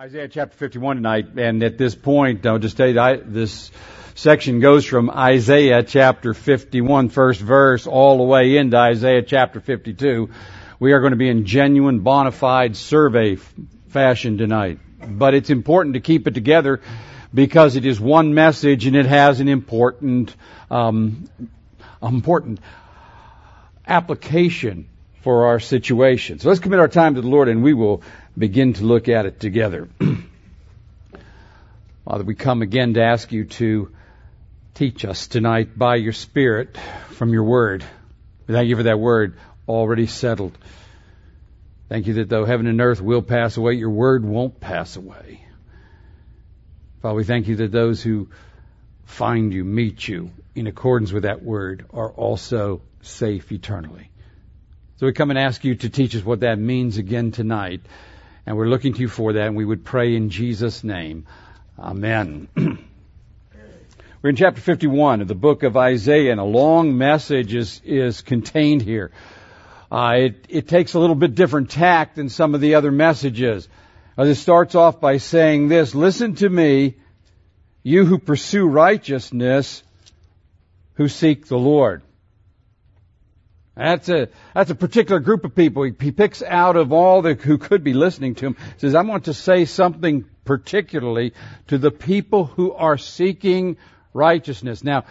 Isaiah chapter 51 tonight, and at this point, I'll just tell you that this section goes from Isaiah chapter 51, first verse, all the way into Isaiah chapter 52. We are going to be in genuine, bona fide survey fashion tonight. But it's important to keep it together because it is one message and it has an important, um, important application for our situation. So let's commit our time to the Lord and we will begin to look at it together. Father, we come again to ask you to teach us tonight by your Spirit from your word. We thank you for that word already settled. Thank you that though heaven and earth will pass away, your word won't pass away. Father, we thank you that those who find you, meet you in accordance with that word are also safe eternally. So we come and ask you to teach us what that means again tonight. And we're looking to you for that, and we would pray in Jesus' name. Amen. we're in chapter 51 of the book of Isaiah, and a long message is, is contained here. Uh, it, it takes a little bit different tact than some of the other messages. Uh, it starts off by saying this, listen to me, you who pursue righteousness, who seek the Lord. That's a, that's a particular group of people. He, he picks out of all the, who could be listening to him. Says, I want to say something particularly to the people who are seeking righteousness. Now,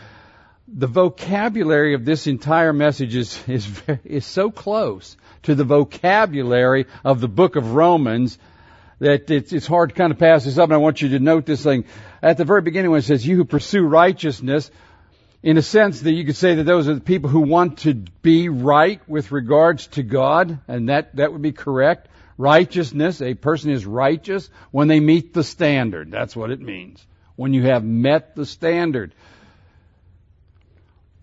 the vocabulary of this entire message is, is, is so close to the vocabulary of the book of Romans that it's, it's hard to kind of pass this up. And I want you to note this thing. At the very beginning when it says, you who pursue righteousness, in a sense that you could say that those are the people who want to be right with regards to God, and that, that would be correct. Righteousness, a person is righteous when they meet the standard. That's what it means. When you have met the standard.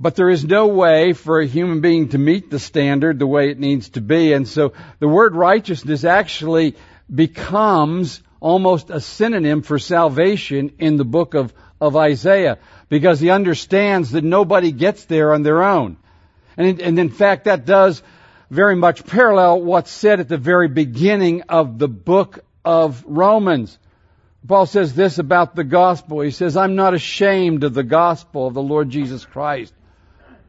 But there is no way for a human being to meet the standard the way it needs to be, and so the word righteousness actually becomes almost a synonym for salvation in the book of, of Isaiah because he understands that nobody gets there on their own. And, and in fact, that does very much parallel what's said at the very beginning of the book of Romans. Paul says this about the gospel. He says, I'm not ashamed of the gospel of the Lord Jesus Christ.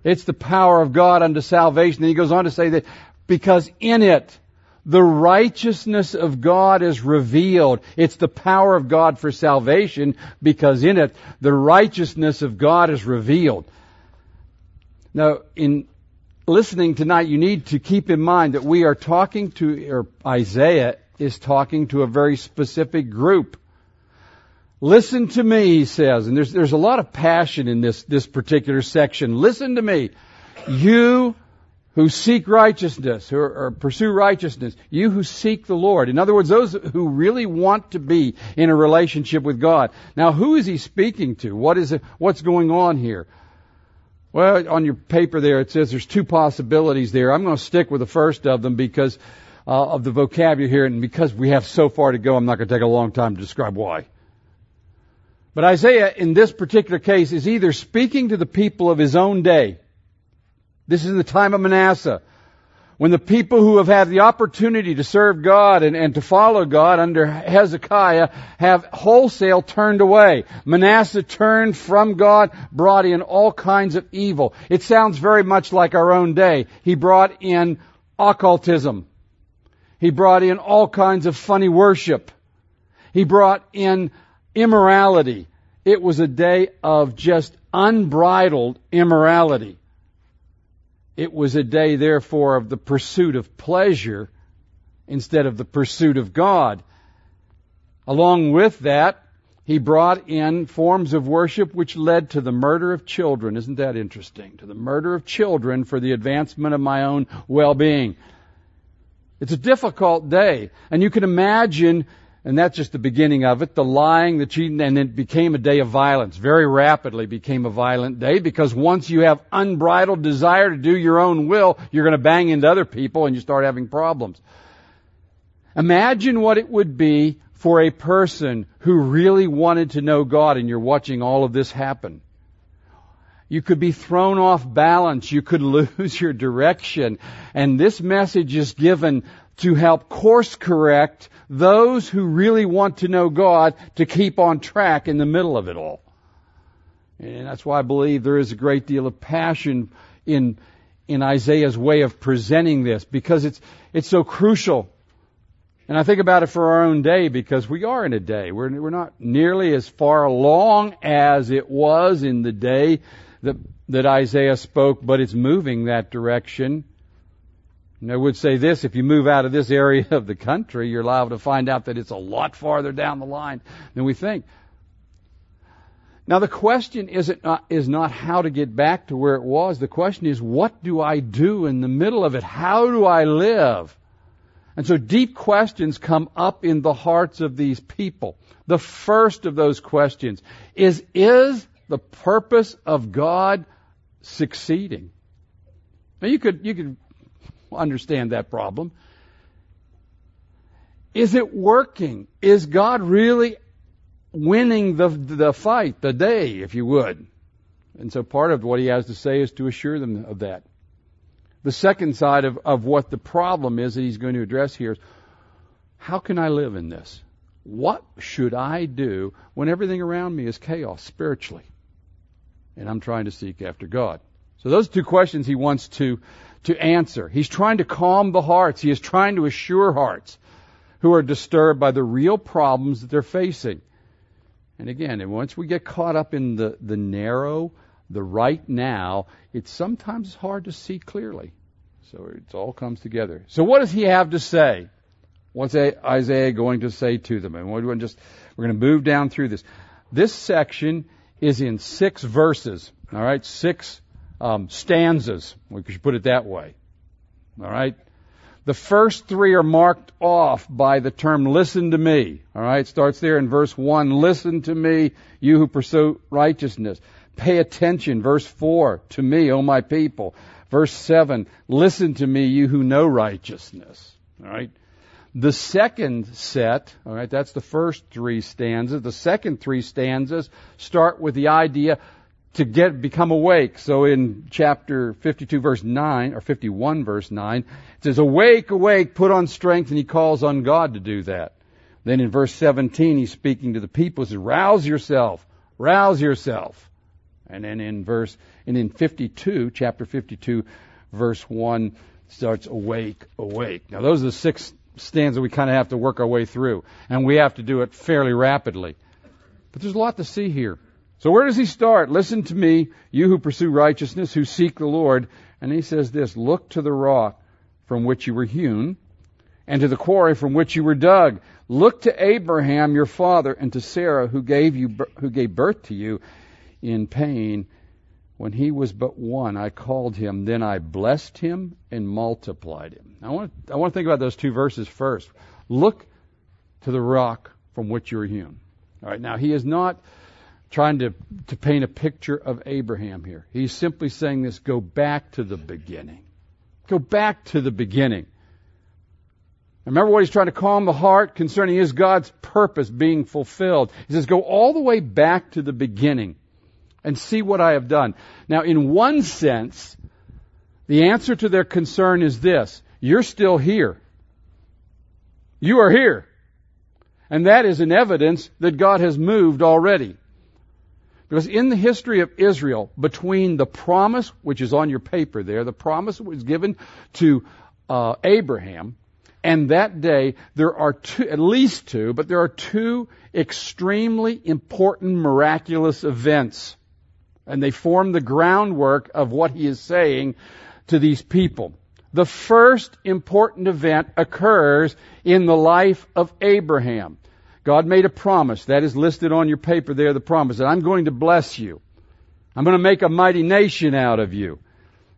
It's the power of God unto salvation. And he goes on to say that because in it, the righteousness of God is revealed. It's the power of God for salvation because in it the righteousness of God is revealed. Now, in listening tonight, you need to keep in mind that we are talking to, or Isaiah is talking to a very specific group. Listen to me, he says, and there's, there's a lot of passion in this, this particular section. Listen to me. You who seek righteousness or, or, pursue righteousness, you who seek the Lord. In other words, those who really want to be in a relationship with God. Now, who is he speaking to? What is it, what's going on here? Well, on your paper there it says there's two possibilities there. I'm going to stick with the first of them because uh, of the vocabulary here, and because we have so far to go, I'm not going to take a long time to describe why. But Isaiah, in this particular case, is either speaking to the people of his own day, this is in the time of Manasseh. When the people who have had the opportunity to serve God and, and to follow God under Hezekiah have wholesale turned away. Manasseh turned from God, brought in all kinds of evil. It sounds very much like our own day. He brought in occultism. He brought in all kinds of funny worship. He brought in immorality. It was a day of just unbridled immorality. It was a day, therefore, of the pursuit of pleasure instead of the pursuit of God. Along with that, he brought in forms of worship which led to the murder of children. Isn't that interesting? To the murder of children for the advancement of my own well-being. It's a difficult day. And you can imagine and that's just the beginning of it. The lying, the cheating, and it became a day of violence. Very rapidly became a violent day because once you have unbridled desire to do your own will, you're going to bang into other people and you start having problems. Imagine what it would be for a person who really wanted to know God and you're watching all of this happen. You could be thrown off balance. You could lose your direction. And this message is given to help course correct those who really want to know God to keep on track in the middle of it all. And that's why I believe there is a great deal of passion in, in Isaiah's way of presenting this because it's, it's so crucial. And I think about it for our own day because we are in a day. We're, we're not nearly as far along as it was in the day that, that Isaiah spoke, but it's moving that direction. And I would say this, if you move out of this area of the country, you're liable to find out that it's a lot farther down the line than we think. Now the question is, not, is not how to get back to where it was. The question is, what do I do in the middle of it? How do I live? And so deep questions come up in the hearts of these people. The first of those questions is, is the purpose of God succeeding? Now you could, you could understand that problem. Is it working? Is God really winning the, the fight, the day, if you would. And so part of what he has to say is to assure them of that. The second side of, of what the problem is that he's going to address here is how can I live in this? What should I do when everything around me is chaos spiritually? And I'm trying to seek after God. So those two questions he wants to, to answer. He's trying to calm the hearts. He is trying to assure hearts who are disturbed by the real problems that they're facing. And again, and once we get caught up in the, the narrow, the right now, it's sometimes hard to see clearly. So it all comes together. So what does he have to say? What's Isaiah going to say to them? And we're just we're going to move down through this. This section is in six verses. All right, six um, stanzas. We should put it that way. All right. The first three are marked off by the term listen to me. Alright, it starts there in verse 1. Listen to me, you who pursue righteousness. Pay attention. Verse 4. To me, O my people. Verse 7. Listen to me, you who know righteousness. Alright. The second set, alright, that's the first three stanzas. The second three stanzas start with the idea to get become awake. So in chapter 52 verse 9 or 51 verse 9, it says awake, awake, put on strength and he calls on God to do that. Then in verse 17 he's speaking to the people, says rouse yourself, rouse yourself. And then in verse and in 52, chapter 52 verse 1 starts awake, awake. Now those are the six stanzas we kind of have to work our way through and we have to do it fairly rapidly. But there's a lot to see here. So where does he start? Listen to me, you who pursue righteousness, who seek the Lord. And he says this, look to the rock from which you were hewn, and to the quarry from which you were dug. Look to Abraham your father, and to Sarah who gave you, who gave birth to you in pain. When he was but one, I called him. Then I blessed him and multiplied him. I want, I want to think about those two verses first. Look to the rock from which you were hewn. All right. Now he is not trying to, to paint a picture of Abraham here. He's simply saying this go back to the beginning. Go back to the beginning. Remember what he's trying to calm the heart concerning is God's purpose being fulfilled. He says, go all the way back to the beginning and see what I have done. Now, in one sense, the answer to their concern is this. You're still here. You are here. And that is an evidence that God has moved already. Because in the history of Israel, between the promise, which is on your paper there, the promise was given to uh, Abraham, and that day, there are two, at least two, but there are two extremely important miraculous events. And they form the groundwork of what he is saying to these people. The first important event occurs in the life of Abraham. God made a promise. That is listed on your paper there, the promise that I'm going to bless you. I'm going to make a mighty nation out of you.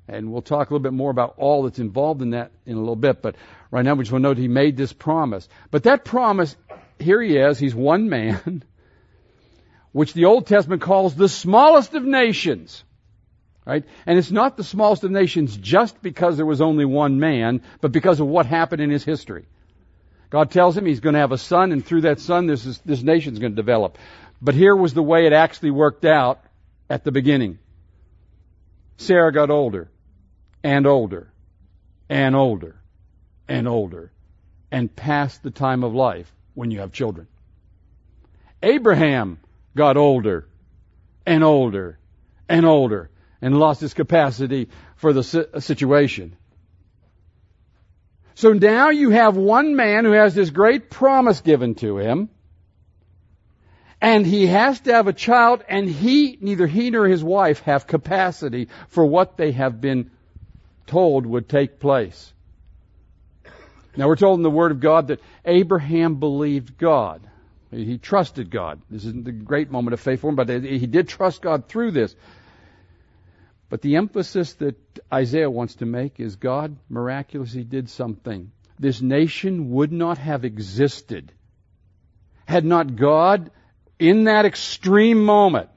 And we'll talk a little bit more about all that's involved in that in a little bit. But right now we just want to note he made this promise. But that promise, here he is, he's one man, which the Old Testament calls the smallest of nations. Right? And it's not the smallest of nations just because there was only one man, but because of what happened in his history. God tells him he's going to have a son, and through that son, this, is, this nation's going to develop. But here was the way it actually worked out at the beginning. Sarah got older, and older, and older, and older. and past the time of life when you have children. Abraham got older and older and older and lost his capacity for the situation. So now you have one man who has this great promise given to him, and he has to have a child, and he, neither he nor his wife have capacity for what they have been told would take place. Now we're told in the Word of God that Abraham believed God. He trusted God. This isn't the great moment of faith for him, but he did trust God through this. But the emphasis that Isaiah wants to make is God miraculously did something. This nation would not have existed had not God, in that extreme moment,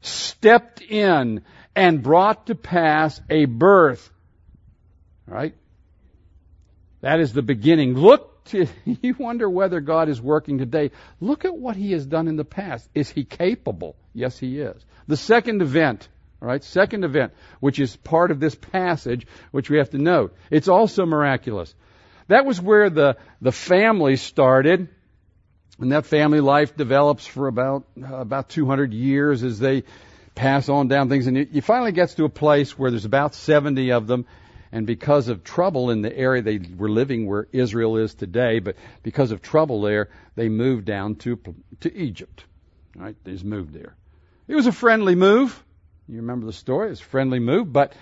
stepped in and brought to pass a birth. Right? That is the beginning. Look to, you wonder whether God is working today. Look at what He has done in the past. Is He capable? Yes, He is. The second event, all right, second event, which is part of this passage, which we have to note. It's also miraculous. That was where the, the family started, and that family life develops for about, uh, about 200 years as they pass on down things, and it finally gets to a place where there's about 70 of them, and because of trouble in the area they were living where Israel is today, but because of trouble there, they moved down to, to Egypt. Right? They just moved there. It was a friendly move. You remember the story. It's a friendly move, but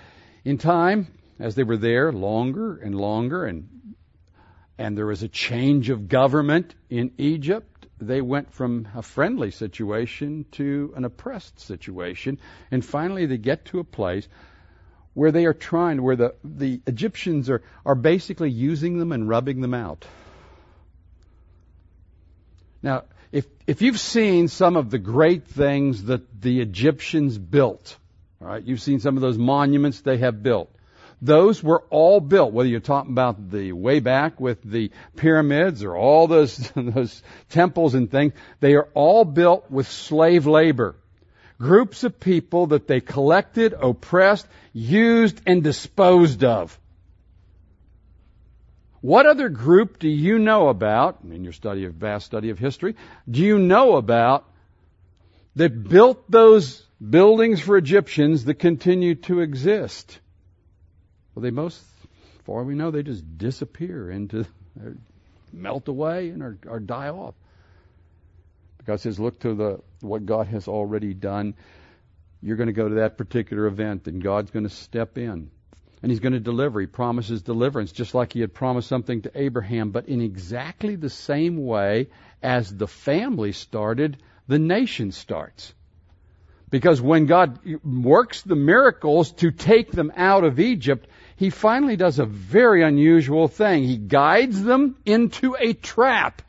in time, as they were there longer and longer, and and there was a change of government in Egypt, they went from a friendly situation to an oppressed situation, and finally they get to a place where they are trying, where the, the Egyptians are, are basically using them and rubbing them out. Now, if, you've seen some of the great things that the Egyptians built, all right, you've seen some of those monuments they have built. Those were all built, whether you're talking about the way back with the pyramids or all those, those temples and things, they are all built with slave labor. Groups of people that they collected, oppressed, used, and disposed of. What other group do you know about, in your study of vast study of history, do you know about that built those buildings for Egyptians that continue to exist? Well, they most, far we know, they just disappear into, melt away and or, or die off. God says, look to the what God has already done. You're going to go to that particular event, and God's going to step in and he's going to deliver. He promises deliverance, just like he had promised something to Abraham, but in exactly the same way as the family started, the nation starts. Because when God works the miracles to take them out of Egypt, he finally does a very unusual thing. He guides them into a trap.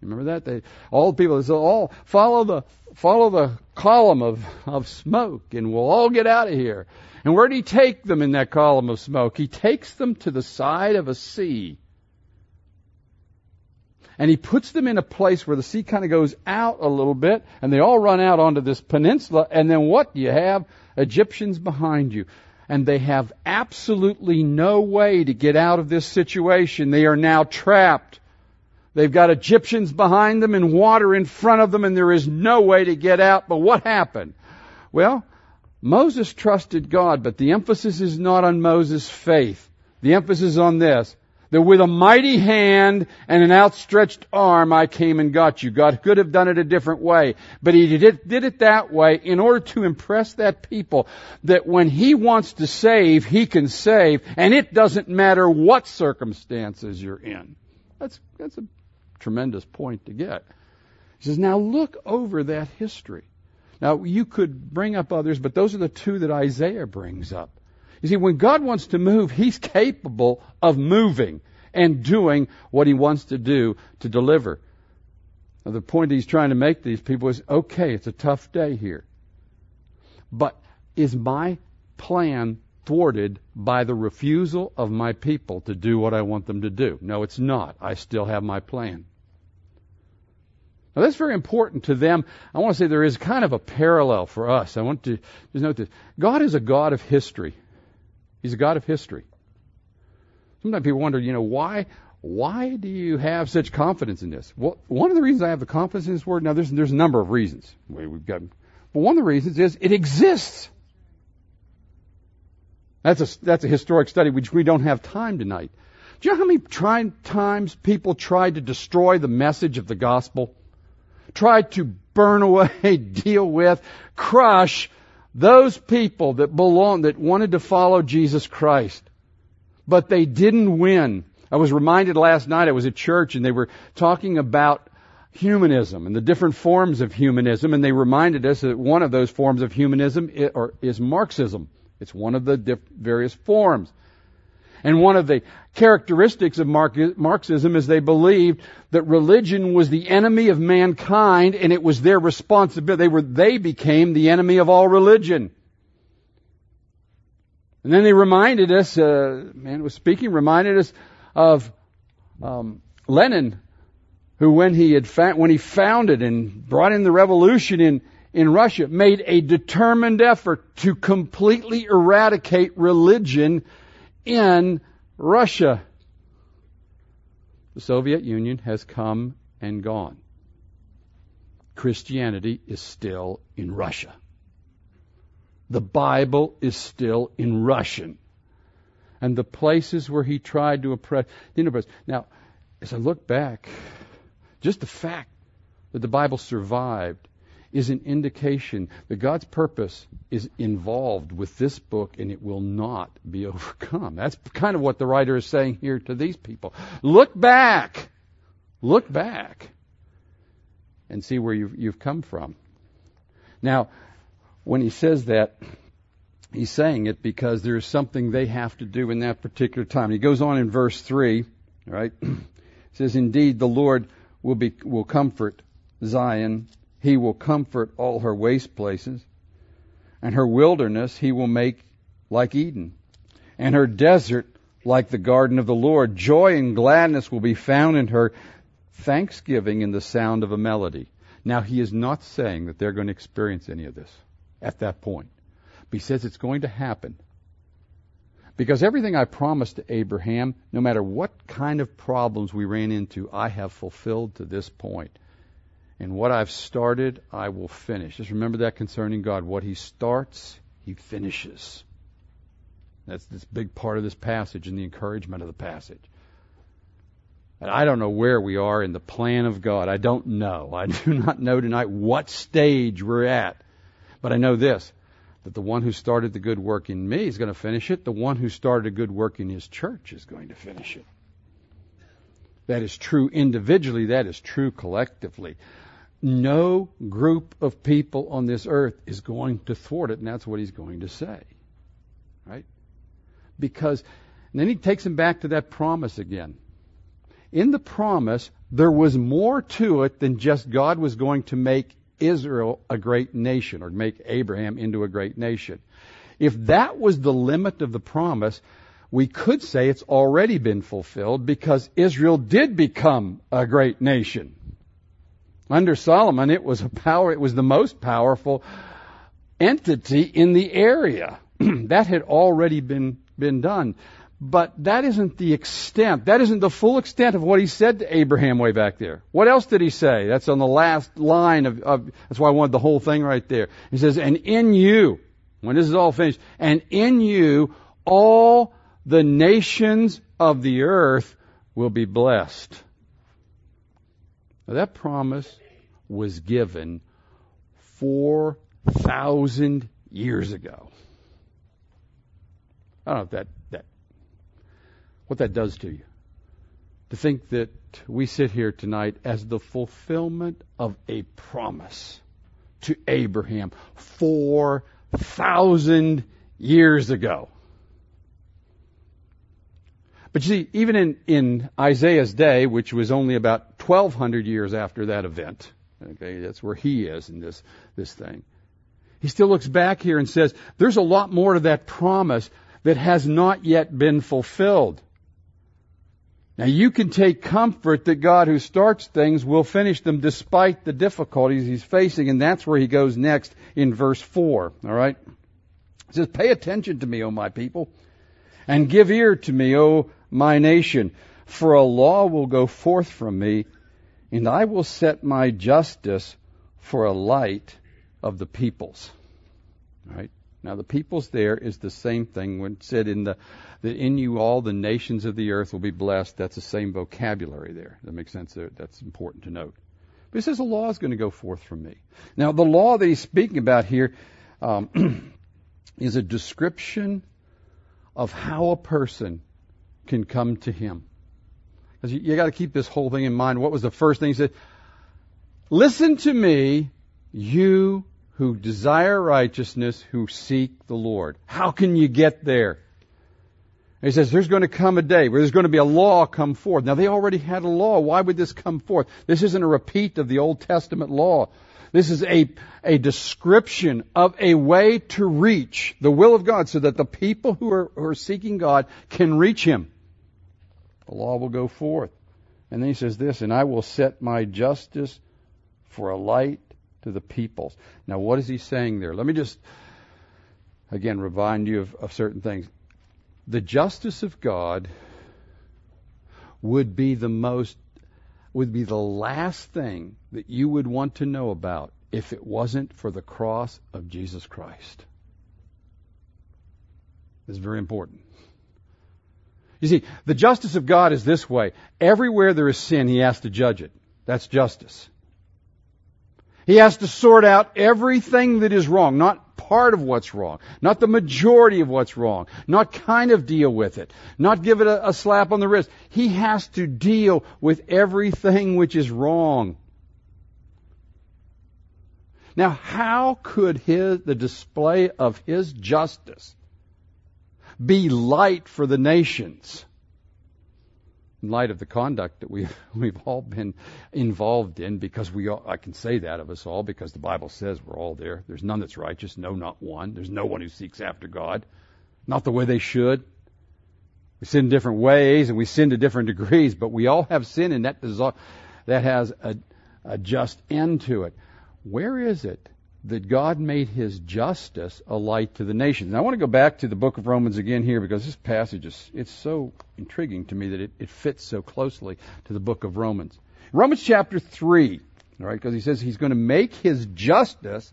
Remember that? They, all the people, they all oh, follow the, follow the column of, of smoke and we'll all get out of here. And where did he take them in that column of smoke? He takes them to the side of a sea. And he puts them in a place where the sea kind of goes out a little bit, and they all run out onto this peninsula. And then what do you have? Egyptians behind you. And they have absolutely no way to get out of this situation. They are now trapped. They've got Egyptians behind them and water in front of them, and there is no way to get out. But what happened? Well, Moses trusted God, but the emphasis is not on Moses' faith. The emphasis is on this. That with a mighty hand and an outstretched arm I came and got you. God could have done it a different way, but He did, did it that way in order to impress that people that when He wants to save, He can save, and it doesn't matter what circumstances you're in. That's, that's a tremendous point to get. He says, now look over that history. Now, you could bring up others, but those are the two that Isaiah brings up. You see, when God wants to move, He's capable of moving and doing what He wants to do to deliver. Now, the point He's trying to make to these people is okay, it's a tough day here. But is my plan thwarted by the refusal of my people to do what I want them to do? No, it's not. I still have my plan. Now that's very important to them. I want to say there is kind of a parallel for us. I want to just note this. God is a God of history. He's a God of history. Sometimes people wonder, you know, why, why do you have such confidence in this? Well, one of the reasons I have the confidence in this word, now there's, there's a number of reasons. We've got, but one of the reasons is it exists. That's a, that's a historic study which we don't have time tonight. Do you know how many times people tried to destroy the message of the gospel? Tried to burn away, deal with, crush those people that belong, that wanted to follow Jesus Christ. But they didn't win. I was reminded last night, I was at church and they were talking about humanism and the different forms of humanism and they reminded us that one of those forms of humanism or is Marxism. It's one of the various forms. And one of the characteristics of Marxism is they believed that religion was the enemy of mankind and it was their responsibility. They were, they became the enemy of all religion. And then they reminded us, uh, man was speaking, reminded us of um, Lenin, who when he had fa- when he founded and brought in the revolution in in Russia, made a determined effort to completely eradicate religion in Russia. The Soviet Union has come and gone. Christianity is still in Russia. The Bible is still in Russian and the places where he tried to oppress the universe. Now, as I look back, just the fact that the Bible survived is an indication that God's purpose is involved with this book and it will not be overcome. That's kind of what the writer is saying here to these people. Look back. Look back and see where you've, you've come from. Now, when he says that, He's saying it because there's something they have to do in that particular time. He goes on in verse 3, right? Says, Indeed, the Lord will, be, will comfort Zion. He will comfort all her waste places. And her wilderness he will make like Eden. And her desert like the garden of the Lord. Joy and gladness will be found in her. Thanksgiving in the sound of a melody. Now, he is not saying that they're going to experience any of this at that point. But he says it's going to happen. Because everything I promised to Abraham, no matter what kind of problems we ran into, I have fulfilled to this point. And what I've started, I will finish. Just remember that concerning God. What He starts, He finishes. That's this big part of this passage and the encouragement of the passage. And I don't know where we are in the plan of God. I don't know. I do not know tonight what stage we're at. But I know this that the one who started the good work in me is going to finish it. The one who started a good work in his church is going to finish it. That is true individually, that is true collectively. No group of people on this earth is going to thwart it, and that's what he's going to say. Right? Because, then he takes him back to that promise again. In the promise, there was more to it than just God was going to make Israel a great nation or make Abraham into a great nation. If that was the limit of the promise, we could say it's already been fulfilled because Israel did become a great nation. Under Solomon, it was a power, it was the most powerful entity in the area. that had already been, been done. But that isn't the extent, that isn't the full extent of what he said to Abraham way back there. What else did he say? That's on the last line of, of that's why I wanted the whole thing right there. He says, and in you, when this is all finished, and in you, all the nations of the earth will be blessed. Now that promise was given 4,000 years ago. I don't know if that what that does to you. To think that we sit here tonight as the fulfillment of a promise to Abraham 4,000 years ago. But you see, even in, in Isaiah's day, which was only about 1,200 years after that event, okay, that's where he is in this, this thing, he still looks back here and says, there's a lot more to that promise that has not yet been fulfilled. Now you can take comfort that God who starts things will finish them despite the difficulties he's facing, and that's where he goes next in verse 4. Alright? He says, Pay attention to me, O my people, and give ear to me, O my nation. For a law will go forth from me, and I will set my justice for a light of the peoples. Right? Now the peoples there is the same thing when said in the that in you all the nations of the earth will be blessed. That's the same vocabulary there. That makes sense there. That's important to note. But he says the law is going to go forth from me. Now the law that he's speaking about here um, is a description of how a person can come to him. Because you, you got to keep this whole thing in mind. What was the first thing he said? Listen to me, you who desire righteousness, who seek the Lord. How can you get there? he says there's going to come a day where there's going to be a law come forth. Now they already had a law. Why would this come forth? This isn't a repeat of the Old Testament law. This is a, a description of a way to reach the will of God so that the people who are, who are seeking God can reach Him. The law will go forth. And then he says this, and I will set my justice for a light to the peoples. Now, what is he saying there? Let me just, again, remind you of, of certain things. The justice of God would be the most, would be the last thing that you would want to know about if it wasn't for the cross of Jesus Christ. It's very important. You see, the justice of God is this way. Everywhere there is sin, He has to judge it. That's justice. He has to sort out everything that is wrong, not part of what's wrong, not the majority of what's wrong, not kind of deal with it, not give it a, a slap on the wrist. He has to deal with everything which is wrong. Now, how could his, the display of his justice be light for the nations. In light of the conduct that we've, we've all been involved in, because we all, I can say that of us all, because the Bible says we're all there. There's none that's righteous, no, not one. There's no one who seeks after God. Not the way they should. We sin different ways and we sin to different degrees, but we all have sin and that, that has a, a just end to it. Where is it that God made his justice a light to the nations. Now I want to go back to the book of Romans again here because this passage is it's so intriguing to me that it, it fits so closely to the book of Romans. Romans chapter 3, all right, because he says he's going to make his justice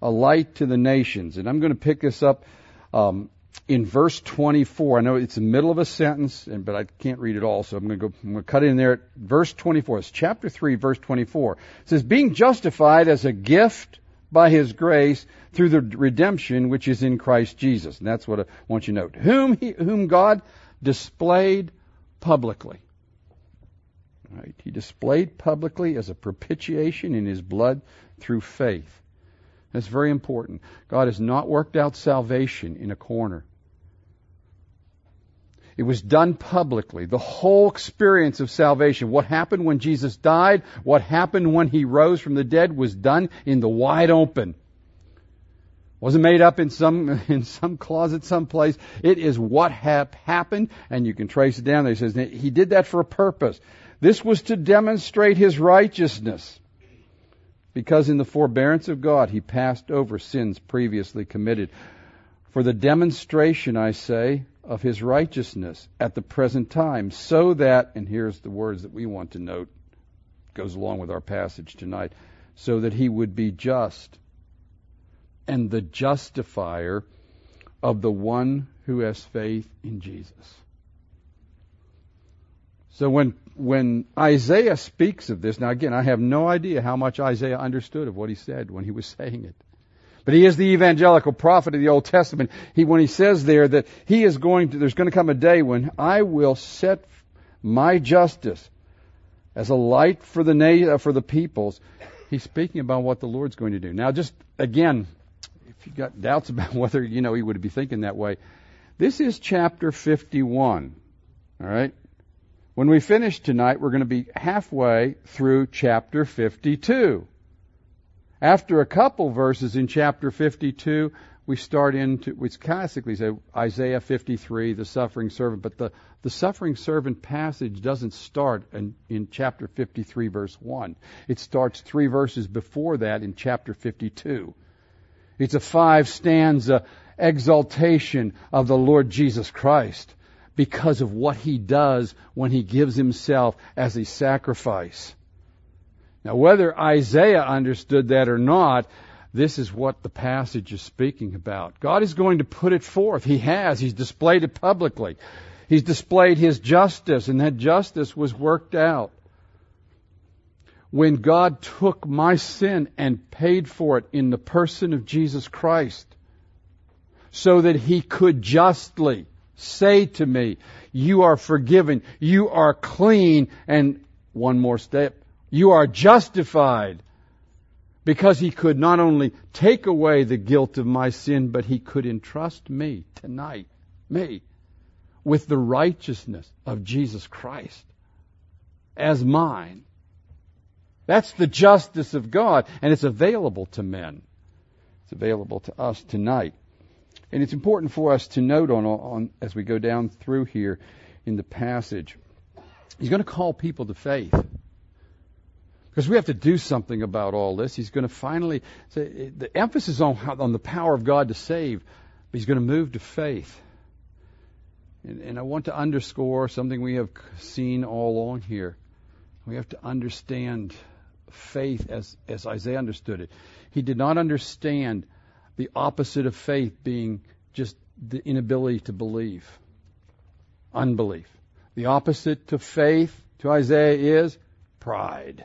a light to the nations. And I'm going to pick this up um, in verse 24. I know it's the middle of a sentence, and, but I can't read it all, so I'm going to go. I'm going to cut in there at verse 24. It's chapter 3, verse 24. It says, "Being justified as a gift by his grace through the redemption which is in Christ Jesus. And that's what I want you to note. Whom, he, whom God displayed publicly. Right? He displayed publicly as a propitiation in his blood through faith. That's very important. God has not worked out salvation in a corner. It was done publicly. The whole experience of salvation. What happened when Jesus died, what happened when he rose from the dead was done in the wide open. Wasn't made up in some, in some closet someplace. It is what have happened, and you can trace it down there. He says, he did that for a purpose. This was to demonstrate his righteousness. Because in the forbearance of God, he passed over sins previously committed. For the demonstration, I say, of his righteousness at the present time, so that, and here's the words that we want to note, goes along with our passage tonight, so that he would be just and the justifier of the one who has faith in Jesus. So when when Isaiah speaks of this, now again, I have no idea how much Isaiah understood of what he said when he was saying it. But he is the evangelical prophet of the Old Testament. He, when he says there that he is going to, there's going to come a day when I will set my justice as a light for the na- uh, for the peoples. He's speaking about what the Lord's going to do. Now, just again, if you've got doubts about whether you know he would be thinking that way, this is chapter 51. All right. When we finish tonight, we're going to be halfway through chapter 52. After a couple verses in chapter 52, we start into, which classically say Isaiah 53, the suffering servant, but the, the suffering servant passage doesn't start in, in chapter 53 verse 1. It starts three verses before that in chapter 52. It's a five stanza exaltation of the Lord Jesus Christ because of what he does when he gives himself as a sacrifice. Now, whether Isaiah understood that or not, this is what the passage is speaking about. God is going to put it forth. He has. He's displayed it publicly. He's displayed His justice, and that justice was worked out. When God took my sin and paid for it in the person of Jesus Christ, so that He could justly say to me, You are forgiven, you are clean, and one more step, you are justified because he could not only take away the guilt of my sin, but he could entrust me tonight, me, with the righteousness of Jesus Christ as mine. That's the justice of God, and it's available to men. It's available to us tonight. And it's important for us to note on, on as we go down through here in the passage. He's going to call people to faith. Because we have to do something about all this. He's going to finally say the emphasis on on the power of God to save, but he's going to move to faith. And, and I want to underscore something we have seen all along here. We have to understand faith as, as Isaiah understood it. He did not understand the opposite of faith being just the inability to believe, unbelief. The opposite to faith to Isaiah is pride.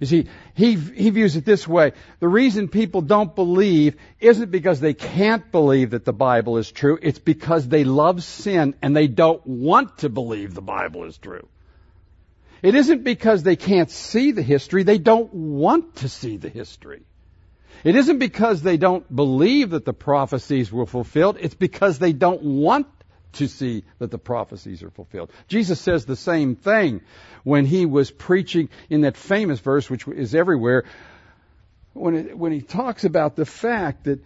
You see, he, he views it this way. The reason people don't believe isn't because they can't believe that the Bible is true. It's because they love sin and they don't want to believe the Bible is true. It isn't because they can't see the history. They don't want to see the history. It isn't because they don't believe that the prophecies were fulfilled. It's because they don't want to see that the prophecies are fulfilled. Jesus says the same thing when he was preaching in that famous verse, which is everywhere, when, it, when he talks about the fact that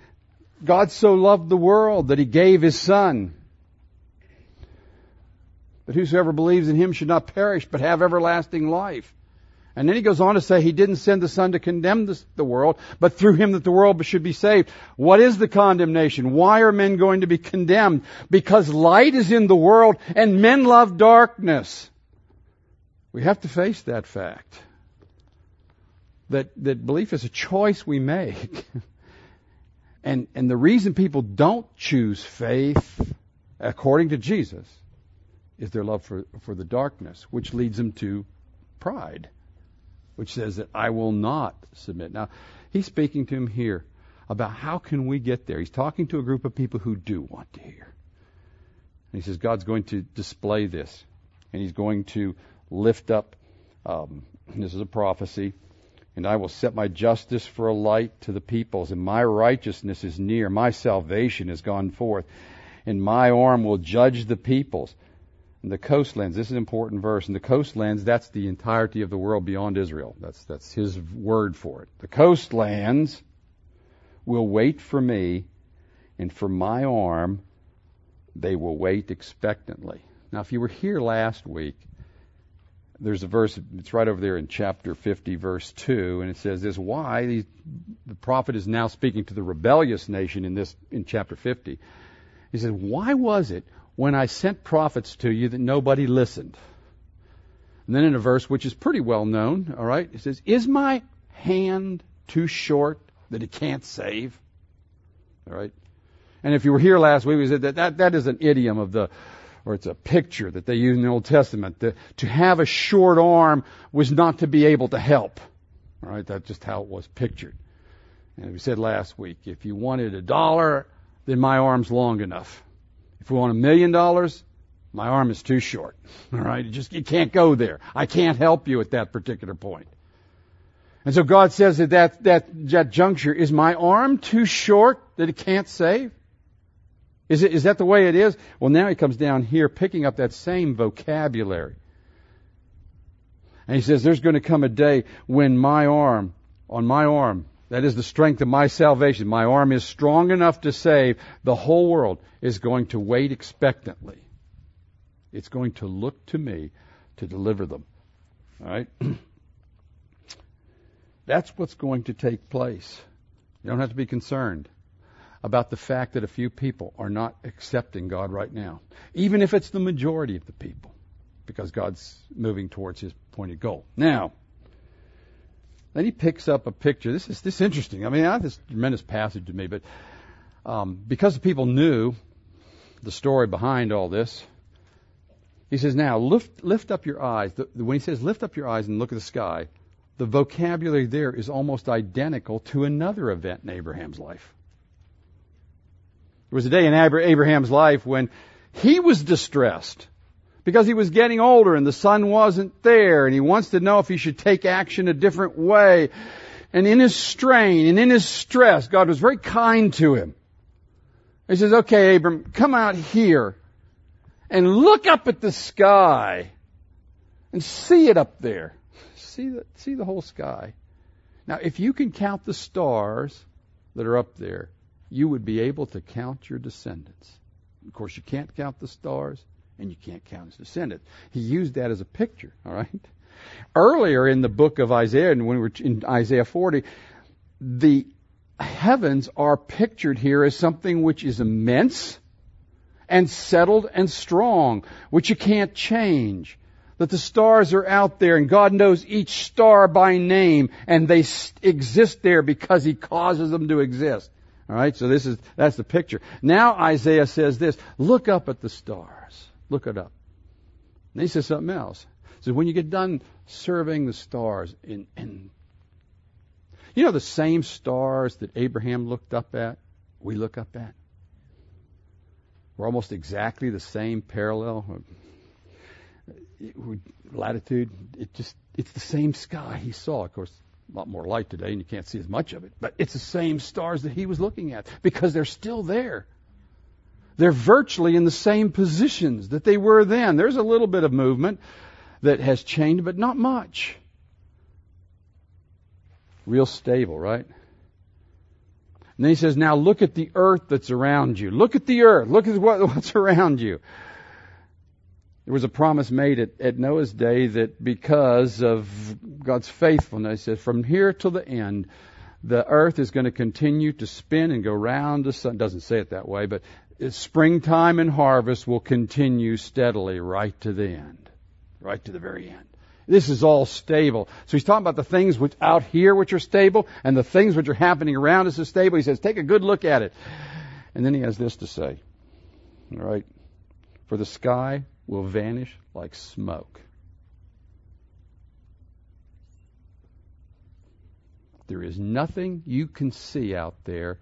God so loved the world that he gave his son. That whosoever believes in him should not perish but have everlasting life. And then he goes on to say he didn't send the Son to condemn the world, but through him that the world should be saved. What is the condemnation? Why are men going to be condemned? Because light is in the world and men love darkness. We have to face that fact. That, that belief is a choice we make. and, and the reason people don't choose faith, according to Jesus, is their love for, for the darkness, which leads them to pride which says that I will not submit. Now, he's speaking to him here about how can we get there. He's talking to a group of people who do want to hear. And he says God's going to display this, and he's going to lift up. Um, this is a prophecy. And I will set my justice for a light to the peoples, and my righteousness is near. My salvation has gone forth, and my arm will judge the peoples. In the coastlands, this is an important verse. In the coastlands, that's the entirety of the world beyond Israel. That's, that's his word for it. The coastlands will wait for me, and for my arm, they will wait expectantly. Now, if you were here last week, there's a verse, it's right over there in chapter 50, verse 2, and it says this, why the prophet is now speaking to the rebellious nation in this, in chapter 50. He says, why was it when I sent prophets to you that nobody listened. And then in a verse which is pretty well known, all right, it says, Is my hand too short that it can't save? All right. And if you were here last week, we said that that, that is an idiom of the, or it's a picture that they use in the Old Testament. That to have a short arm was not to be able to help. All right, that's just how it was pictured. And we said last week, if you wanted a dollar, then my arm's long enough. If we want a million dollars, my arm is too short. All right, you just you can't go there. I can't help you at that particular point. And so God says at that, that, that juncture, is my arm too short that it can't save? Is, it, is that the way it is? Well, now he comes down here picking up that same vocabulary. And he says, there's going to come a day when my arm, on my arm, that is the strength of my salvation. My arm is strong enough to save. The whole world is going to wait expectantly. It's going to look to me to deliver them. All right? That's what's going to take place. You don't have to be concerned. about the fact that a few people are not accepting God right now, even if it's the majority of the people, because God's moving towards his pointed goal. Now, then he picks up a picture. This is this is interesting. I mean, I, this tremendous passage to me, but um, because the people knew the story behind all this, he says, "Now lift lift up your eyes." The, when he says lift up your eyes and look at the sky, the vocabulary there is almost identical to another event in Abraham's life. There was a day in Abraham's life when he was distressed because he was getting older and the son wasn't there and he wants to know if he should take action a different way. And in his strain and in his stress, God was very kind to him. He says, okay, Abram, come out here and look up at the sky and see it up there. See the, see the whole sky. Now, if you can count the stars that are up there, you would be able to count your descendants. Of course, you can't count the stars, and you can't count his descendants. He used that as a picture, all right? Earlier in the book of Isaiah, and when we were in Isaiah 40, the heavens are pictured here as something which is immense and settled and strong, which you can't change. That the stars are out there and God knows each star by name and they exist there because He causes them to exist. All right, so this is that's the picture. Now Isaiah says this: Look up at the stars. Look it up. And he says something else. He says when you get done serving the stars, in, in you know the same stars that Abraham looked up at, we look up at. We're almost exactly the same parallel latitude. It just it's the same sky he saw. Of course, a lot more light today and you can't see as much of it. But it's the same stars that he was looking at because they're still there. They're virtually in the same positions that they were then. There's a little bit of movement that has changed, but not much. Real stable, right? And then he says, now look at the earth that's around you. Look at the earth. Look at what, what's around you. There was a promise made at, at Noah's day that because of God's faithfulness, that from here till the end, the earth is going to continue to spin and go round the sun. Doesn't say it that way, but springtime and harvest will continue steadily right to the end, right to the very end. This is all stable. So he's talking about the things which out here which are stable and the things which are happening around us is stable. He says, take a good look at it. And then he has this to say. All right. For the sky will vanish like smoke. There is nothing you can see out there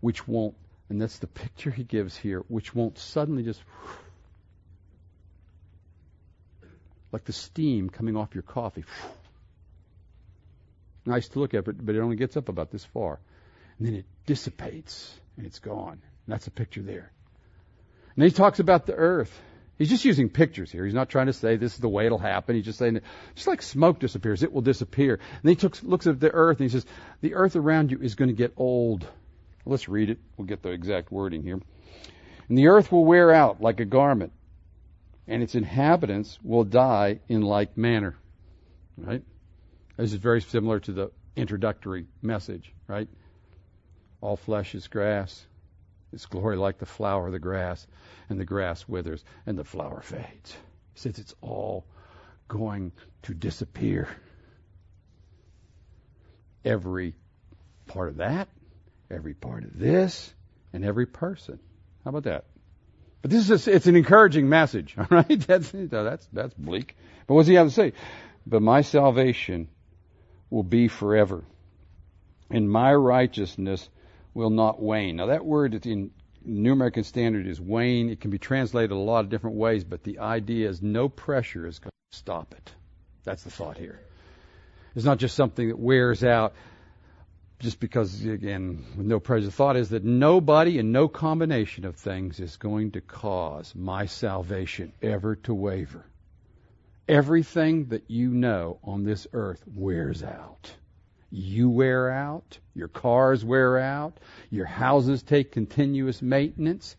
which won't, and that's the picture he gives here, which won't suddenly just like the steam coming off your coffee. Nice to look at, but, but it only gets up about this far. And then it dissipates and it's gone. And that's a picture there. And then he talks about the earth. He's just using pictures here. He's not trying to say this is the way it'll happen. He's just saying just like smoke disappears, it will disappear. And then he looks at the earth and he says, the earth around you is going to get old. Let's read it. We'll get the exact wording here. And the earth will wear out like a garment, and its inhabitants will die in like manner. Right? This is very similar to the introductory message, right? All flesh is grass. Its glory like the flower of the grass and the grass withers and the flower fades. Since it's all going to disappear. Every part of that, every part of this, and every person. How about that? But this is a, it's an encouraging message, all right? That's that's that's bleak. But what's he have to say? But my salvation will be forever, and my righteousness will not wane. Now that word in New American Standard is wane. It can be translated a lot of different ways, but the idea is no pressure is going to stop it. That's the thought here. It's not just something that wears out just because, again, with no. The thought is that nobody and no combination of things is going to cause my salvation ever to waver. Everything that you know on this earth wears out. You wear out, your cars wear out, your houses take continuous maintenance,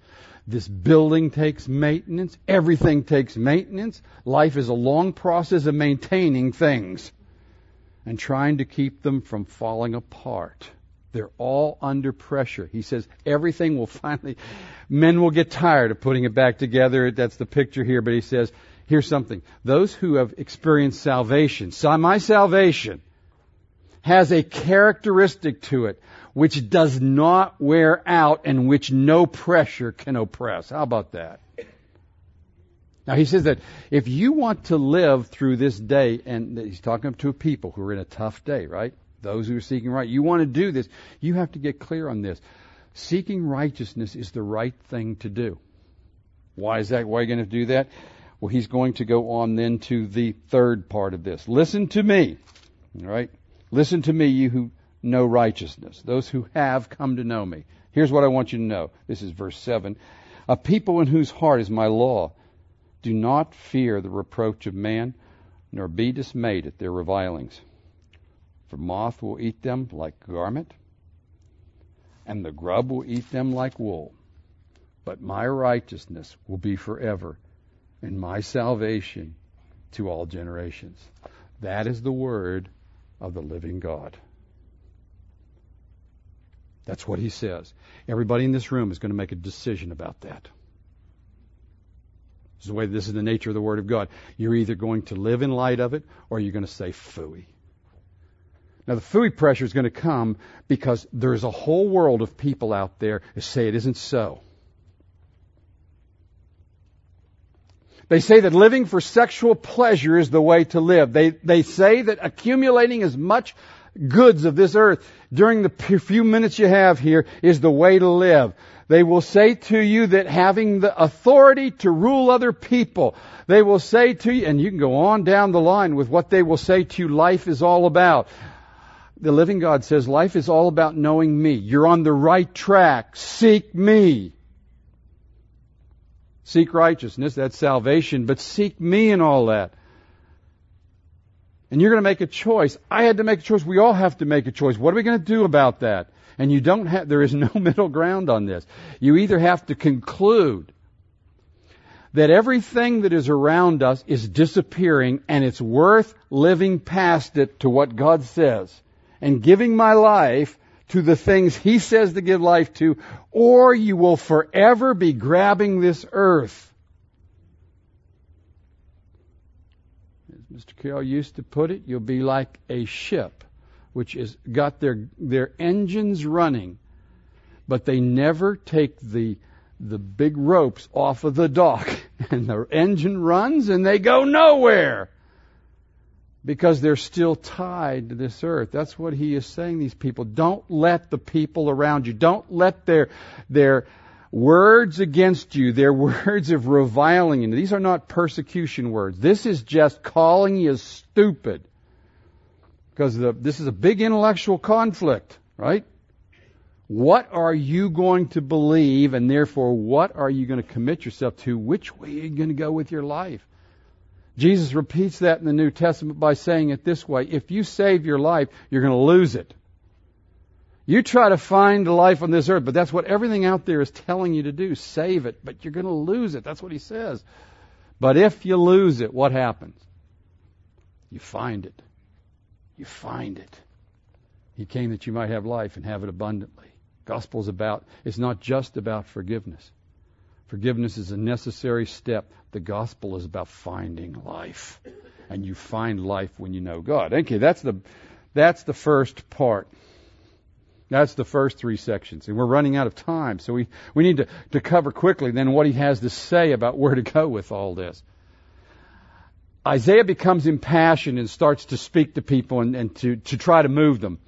this building takes maintenance, everything takes maintenance. Life is a long process of maintaining things and trying to keep them from falling apart. They're all under pressure. He says everything will finally, men will get tired of putting it back together. That's the picture here, but he says, here's something. Those who have experienced salvation, my salvation has a characteristic to it which does not wear out and which no pressure can oppress. How about that? Now he says that if you want to live through this day, and he's talking to people who are in a tough day, right? Those who are seeking right. You want to do this, you have to get clear on this. Seeking righteousness is the right thing to do. Why is that? Why are you going to do that? Well, he's going to go on then to the third part of this. Listen to me. All right? Listen to me, you who know righteousness, those who have come to know me. Here's what I want you to know. This is verse 7. A people in whose heart is my law. Do not fear the reproach of man, nor be dismayed at their revilings. For moth will eat them like garment, and the grub will eat them like wool. But my righteousness will be forever, and my salvation to all generations. That is the word of the living God. That's what he says. Everybody in this room is going to make a decision about that. This is the way this is the nature of the Word of God. You're either going to live in light of it or you're going to say fooey. Now the fooey pressure is going to come because there's a whole world of people out there who say it isn't so. They say that living for sexual pleasure is the way to live. They, they say that accumulating as much goods of this earth during the few minutes you have here is the way to live. They will say to you that having the authority to rule other people, they will say to you, and you can go on down the line with what they will say to you life is all about. The living God says life is all about knowing me. You're on the right track. Seek me. Seek righteousness, that's salvation, but seek me and all that. And you're going to make a choice. I had to make a choice. We all have to make a choice. What are we going to do about that? And you don't have, there is no middle ground on this. You either have to conclude that everything that is around us is disappearing and it's worth living past it to what God says and giving my life to the things He says to give life to, or you will forever be grabbing this earth As Mr. Carroll used to put it, you'll be like a ship which has got their their engines running, but they never take the the big ropes off of the dock, and the engine runs and they go nowhere because they're still tied to this earth. That's what he is saying. These people don't let the people around you, don't let their their words against you, they're words of reviling you. These are not persecution words. This is just calling you stupid. Because the, this is a big intellectual conflict, right? What are you going to believe, and therefore, what are you going to commit yourself to? Which way are you going to go with your life? Jesus repeats that in the New Testament by saying it this way If you save your life, you're going to lose it. You try to find life on this earth, but that's what everything out there is telling you to do. Save it, but you're going to lose it. That's what he says. But if you lose it, what happens? You find it. You find it. He came that you might have life and have it abundantly. Gospel's about, it's not just about forgiveness. Forgiveness is a necessary step. The gospel is about finding life. And you find life when you know God. Okay, that's the, that's the first part. That's the first three sections. And we're running out of time, so we, we need to, to cover quickly then what he has to say about where to go with all this. Isaiah becomes impassioned and starts to speak to people and, and to, to try to move them.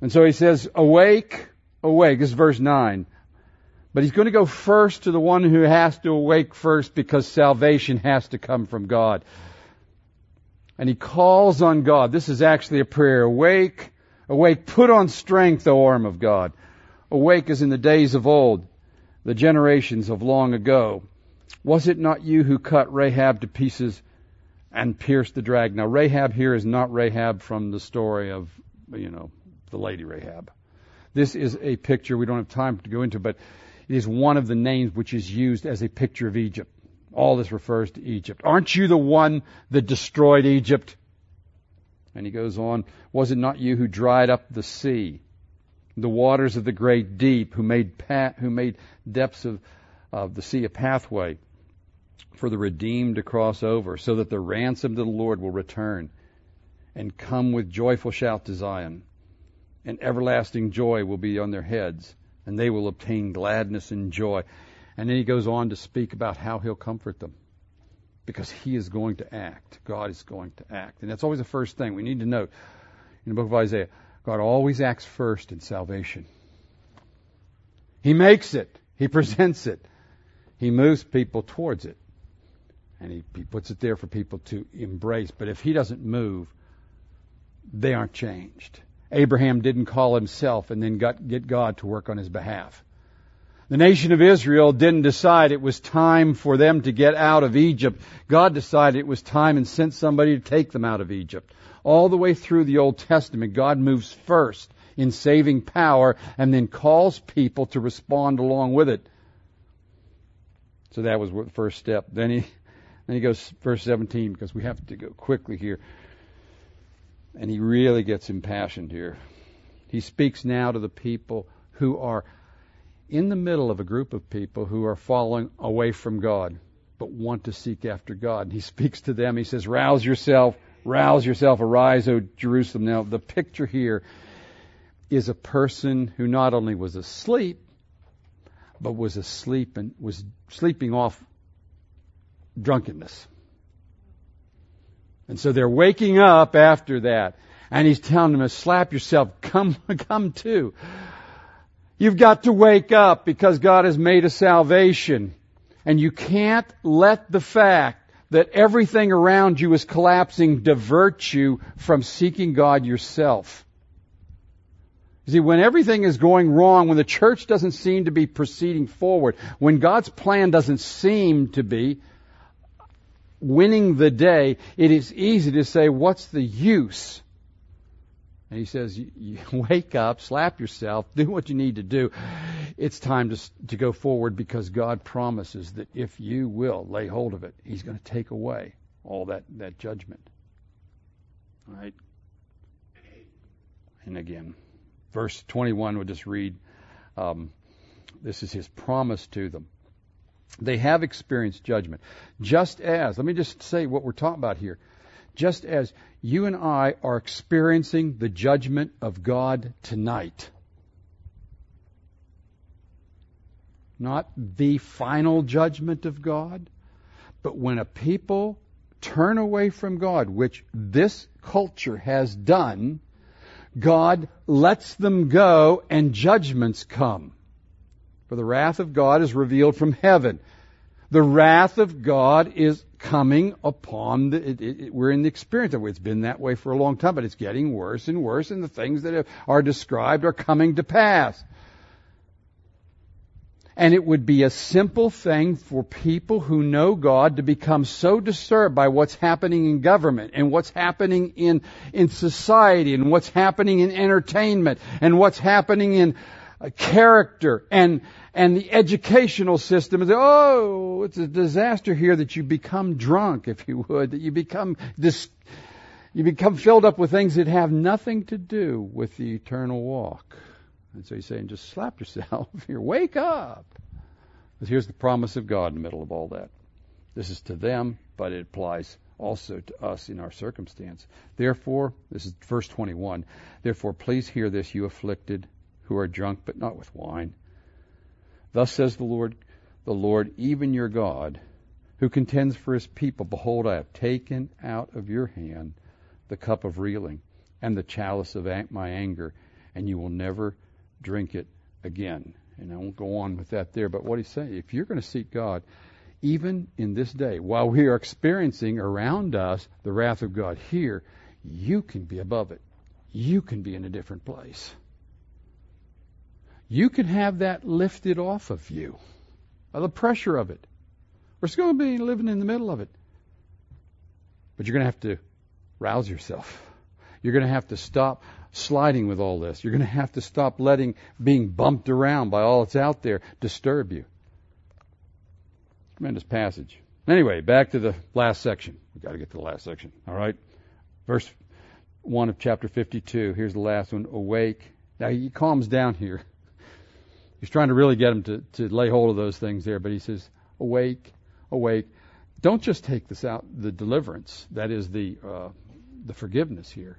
And so he says, Awake, awake. This is verse 9. But he's going to go first to the one who has to awake first because salvation has to come from God. And he calls on God. This is actually a prayer. Awake, Awake, put on strength, O arm of God. Awake as in the days of old, the generations of long ago. Was it not you who cut Rahab to pieces and pierced the dragon? Now, Rahab here is not Rahab from the story of, you know, the lady Rahab. This is a picture, we don't have time to go into, but it is one of the names which is used as a picture of Egypt. All this refers to Egypt. Aren't you the one that destroyed Egypt? And he goes on, Was it not you who dried up the sea the waters of the great deep, who made, pa- who made depths of, of the sea a pathway for the redeemed to cross over, so that the ransom of the Lord will return and come with joyful shout to Zion. And everlasting joy will be on their heads, and they will obtain gladness and joy. And then he goes on to speak about how he'll comfort them. Because he is going to act. God is going to act. And that's always the first thing we need to note in the book of Isaiah. God always acts first in salvation. He makes it. He presents it. He moves people towards it. And he, he puts it there for people to embrace. But if he doesn't move, they aren't changed. Abraham didn't call himself and then got, get God to work on his behalf. The nation of Israel didn't decide it was time for them to get out of Egypt. God decided it was time and sent somebody to take them out of Egypt. All the way through the Old Testament, God moves first in saving power and then calls people to respond along with it. So that was the first step. Then he, then he goes verse 17 because we have to go quickly here. And he really gets impassioned here. He speaks now to the people who are in the middle of a group of people who are falling away from God, but want to seek after God. And he speaks to them. He says, Rouse yourself, rouse yourself, arise, O Jerusalem. Now, the picture here is a person who not only was asleep, but was asleep and was sleeping off drunkenness. And so they're waking up after that. And he's telling them, slap yourself, come, come to. You've got to wake up because God has made a salvation. And you can't let the fact that everything around you is collapsing divert you from seeking God yourself. You see, when everything is going wrong, when the church doesn't seem to be proceeding forward, when God's plan doesn't seem to be, winning the day, it is easy to say, what's the use? And he says, you, wake up, slap yourself, do what you need to do. It's time to, to go forward because God promises that if you will lay hold of it, He's going to take away all that, that judgment. All right? And again, verse 21, we'll just read. Um, this is His promise to them. They have experienced judgment. Just as, let me just say what we're talking about here. Just as you and I are experiencing the judgment of God tonight. Not the final judgment of God, but when a people turn away from God, which this culture has done, God lets them go and judgments come. For the wrath of God is revealed from heaven. The wrath of God is coming upon the, it, it, we're in the experience of it. It's been that way for a long time, but it's getting worse and worse, and the things that are described are coming to pass. And it would be a simple thing for people who know God to become so disturbed by what's happening in government and what's happening in, in society and what's happening in entertainment and what's happening in uh, character and, and the educational system is, oh, it's a disaster here that you become drunk, if you would, that you become dis- you become filled up with things that have nothing to do with the eternal walk. And so he's saying, just slap yourself here, wake up. Because here's the promise of God in the middle of all that. This is to them, but it applies also to us in our circumstance. Therefore, this is verse 21. Therefore, please hear this, you afflicted who are drunk, but not with wine Thus says the Lord, the Lord, even your God, who contends for his people. Behold, I have taken out of your hand the cup of reeling and the chalice of my anger, and you will never drink it again. And I won't go on with that there, but what he's saying, if you're going to seek God, even in this day, while we are experiencing around us the wrath of God here, you can be above it. You can be in a different place you can have that lifted off of you, the pressure of it. We're still going to be living in the middle of it. But you're going to have to rouse yourself. You're going to have to stop sliding with all this. You're going to have to stop letting being bumped around by all that's out there disturb you. Tremendous passage. Anyway, back to the last section. We've got to get to the last section. All right? Verse 1 of chapter 52. Here's the last one. Awake Now he calms down here. He's trying to really get him to, to lay hold of those things there, but he says, Awake, awake. Don't just take this out, the deliverance, that is the, uh, the forgiveness here.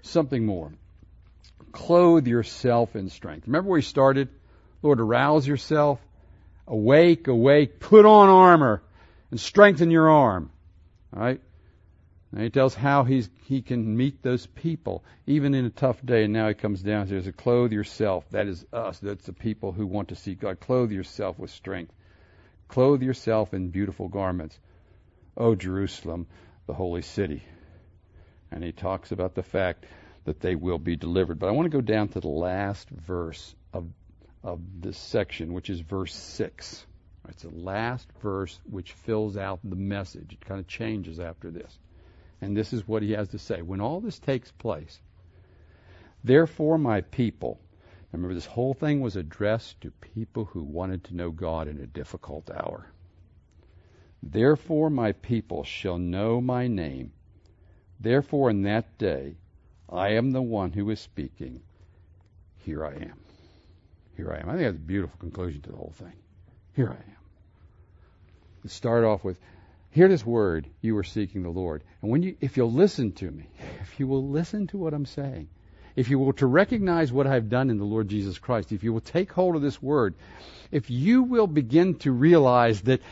Something more. Clothe yourself in strength. Remember where he started? Lord, arouse yourself. Awake, awake. Put on armor and strengthen your arm. All right? And he tells how he's, he can meet those people, even in a tough day. And now he comes down to clothe yourself. That is us. That's the people who want to see God. Clothe yourself with strength. Clothe yourself in beautiful garments. O Jerusalem, the holy city. And he talks about the fact that they will be delivered. But I want to go down to the last verse of, of this section, which is verse 6. It's the last verse which fills out the message. It kind of changes after this. And this is what he has to say. When all this takes place, therefore, my people, remember this whole thing was addressed to people who wanted to know God in a difficult hour. Therefore, my people shall know my name. Therefore, in that day, I am the one who is speaking. Here I am. Here I am. I think that's a beautiful conclusion to the whole thing. Here I am. Start off with Hear this word, you are seeking the Lord. And when you, if you'll listen to me, if you will listen to what I'm saying, if you will to recognize what I've done in the Lord Jesus Christ, if you will take hold of this word, if you will begin to realize that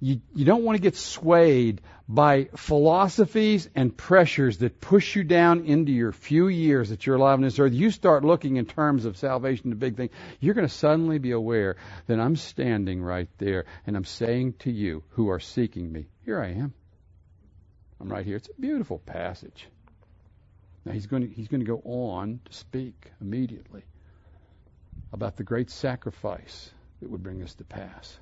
you, you don't want to get swayed by philosophies and pressures that push you down into your few years that you're alive on this earth. You start looking in terms of salvation, the big thing. You're going to suddenly be aware that I'm standing right there and I'm saying to you who are seeking me, here I am. I'm right here. It's a beautiful passage. Now he's going to, he's going to go on to speak immediately about the great sacrifice that would bring us to pass.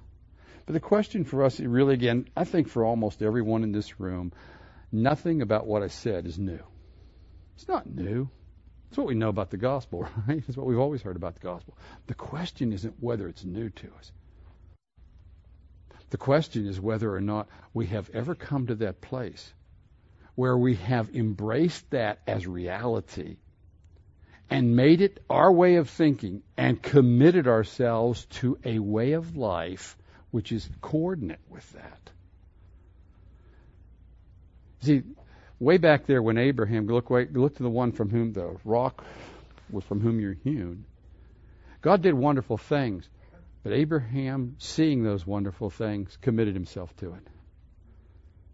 But the question for us, really, again, I think for almost everyone in this room, nothing about what I said is new. It's not new. It's what we know about the gospel, right? It's what we've always heard about the gospel. The question isn't whether it's new to us. The question is whether or not we have ever come to that place where we have embraced that as reality and made it our way of thinking and committed ourselves to a way of life which is coordinate with that. See, way back there when Abraham, look, look to the one from whom the rock was from whom you're hewn. God did wonderful things, but Abraham, seeing those wonderful things, committed himself to it.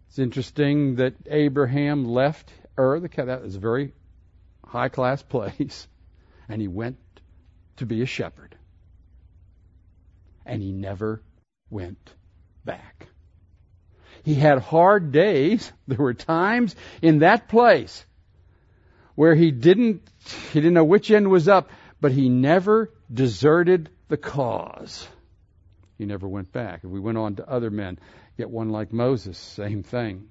It's interesting that Abraham left Ur, the that was a very high class place, and he went to be a shepherd. And he never went back. He had hard days. There were times in that place where he didn't, he didn't know which end was up, but he never deserted the cause. He never went back. If we went on to other men, get one like Moses, same thing.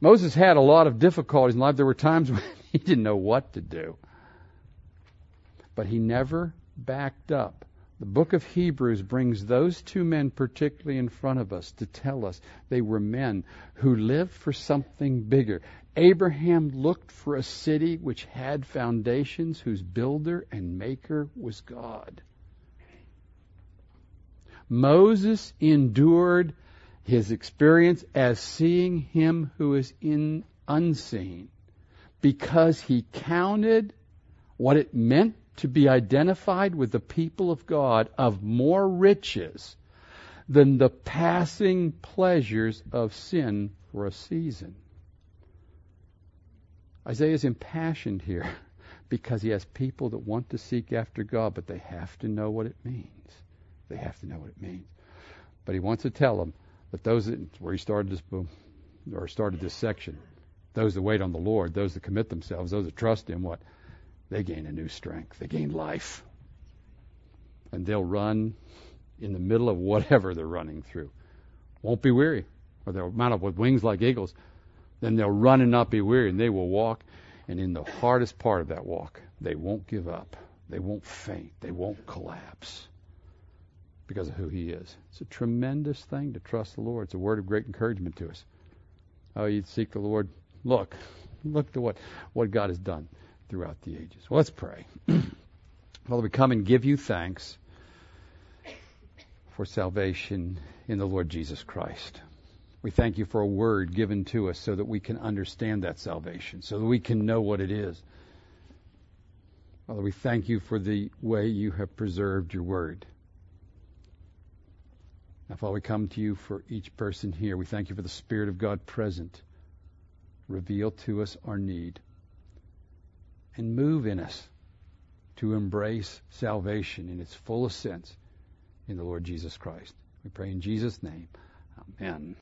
Moses had a lot of difficulties in life. There were times when he didn't know what to do. But he never backed up. The book of Hebrews brings those two men particularly in front of us to tell us they were men who lived for something bigger. Abraham looked for a city which had foundations, whose builder and maker was God. Moses endured his experience as seeing him who is in unseen because he counted what it meant to be identified with the people of God of more riches than the passing pleasures of sin for a season. Isaiah is impassioned here because he has people that want to seek after God, but they have to know what it means. They have to know what it means. But he wants to tell them that those that, where he started this boom, or started this section, those that wait on the Lord, those that commit themselves, those that trust Him, what they gain a new strength. They gain life. And they'll run in the middle of whatever they're running through. Won't be weary. Or they'll mount up with wings like eagles. Then they'll run and not be weary, and they will walk. And in the hardest part of that walk, they won't give up. They won't faint. They won't collapse because of who He is. It's a tremendous thing to trust the Lord. It's a word of great encouragement to us. Oh, you seek the Lord. Look, look to what, what God has done throughout the ages. Well, let's pray. Father, we come and give you thanks for salvation in the Lord Jesus Christ. We thank you for a word given to us so that we can understand that salvation, so that we can know what it is. Father, we thank you for the way you have preserved your word. Now, Father, we come to you for each person here. We thank you for the Spirit of God present. Reveal to us our need and move in us to embrace salvation in its fullest sense in the Lord Jesus Christ. We pray in Jesus' name. Amen.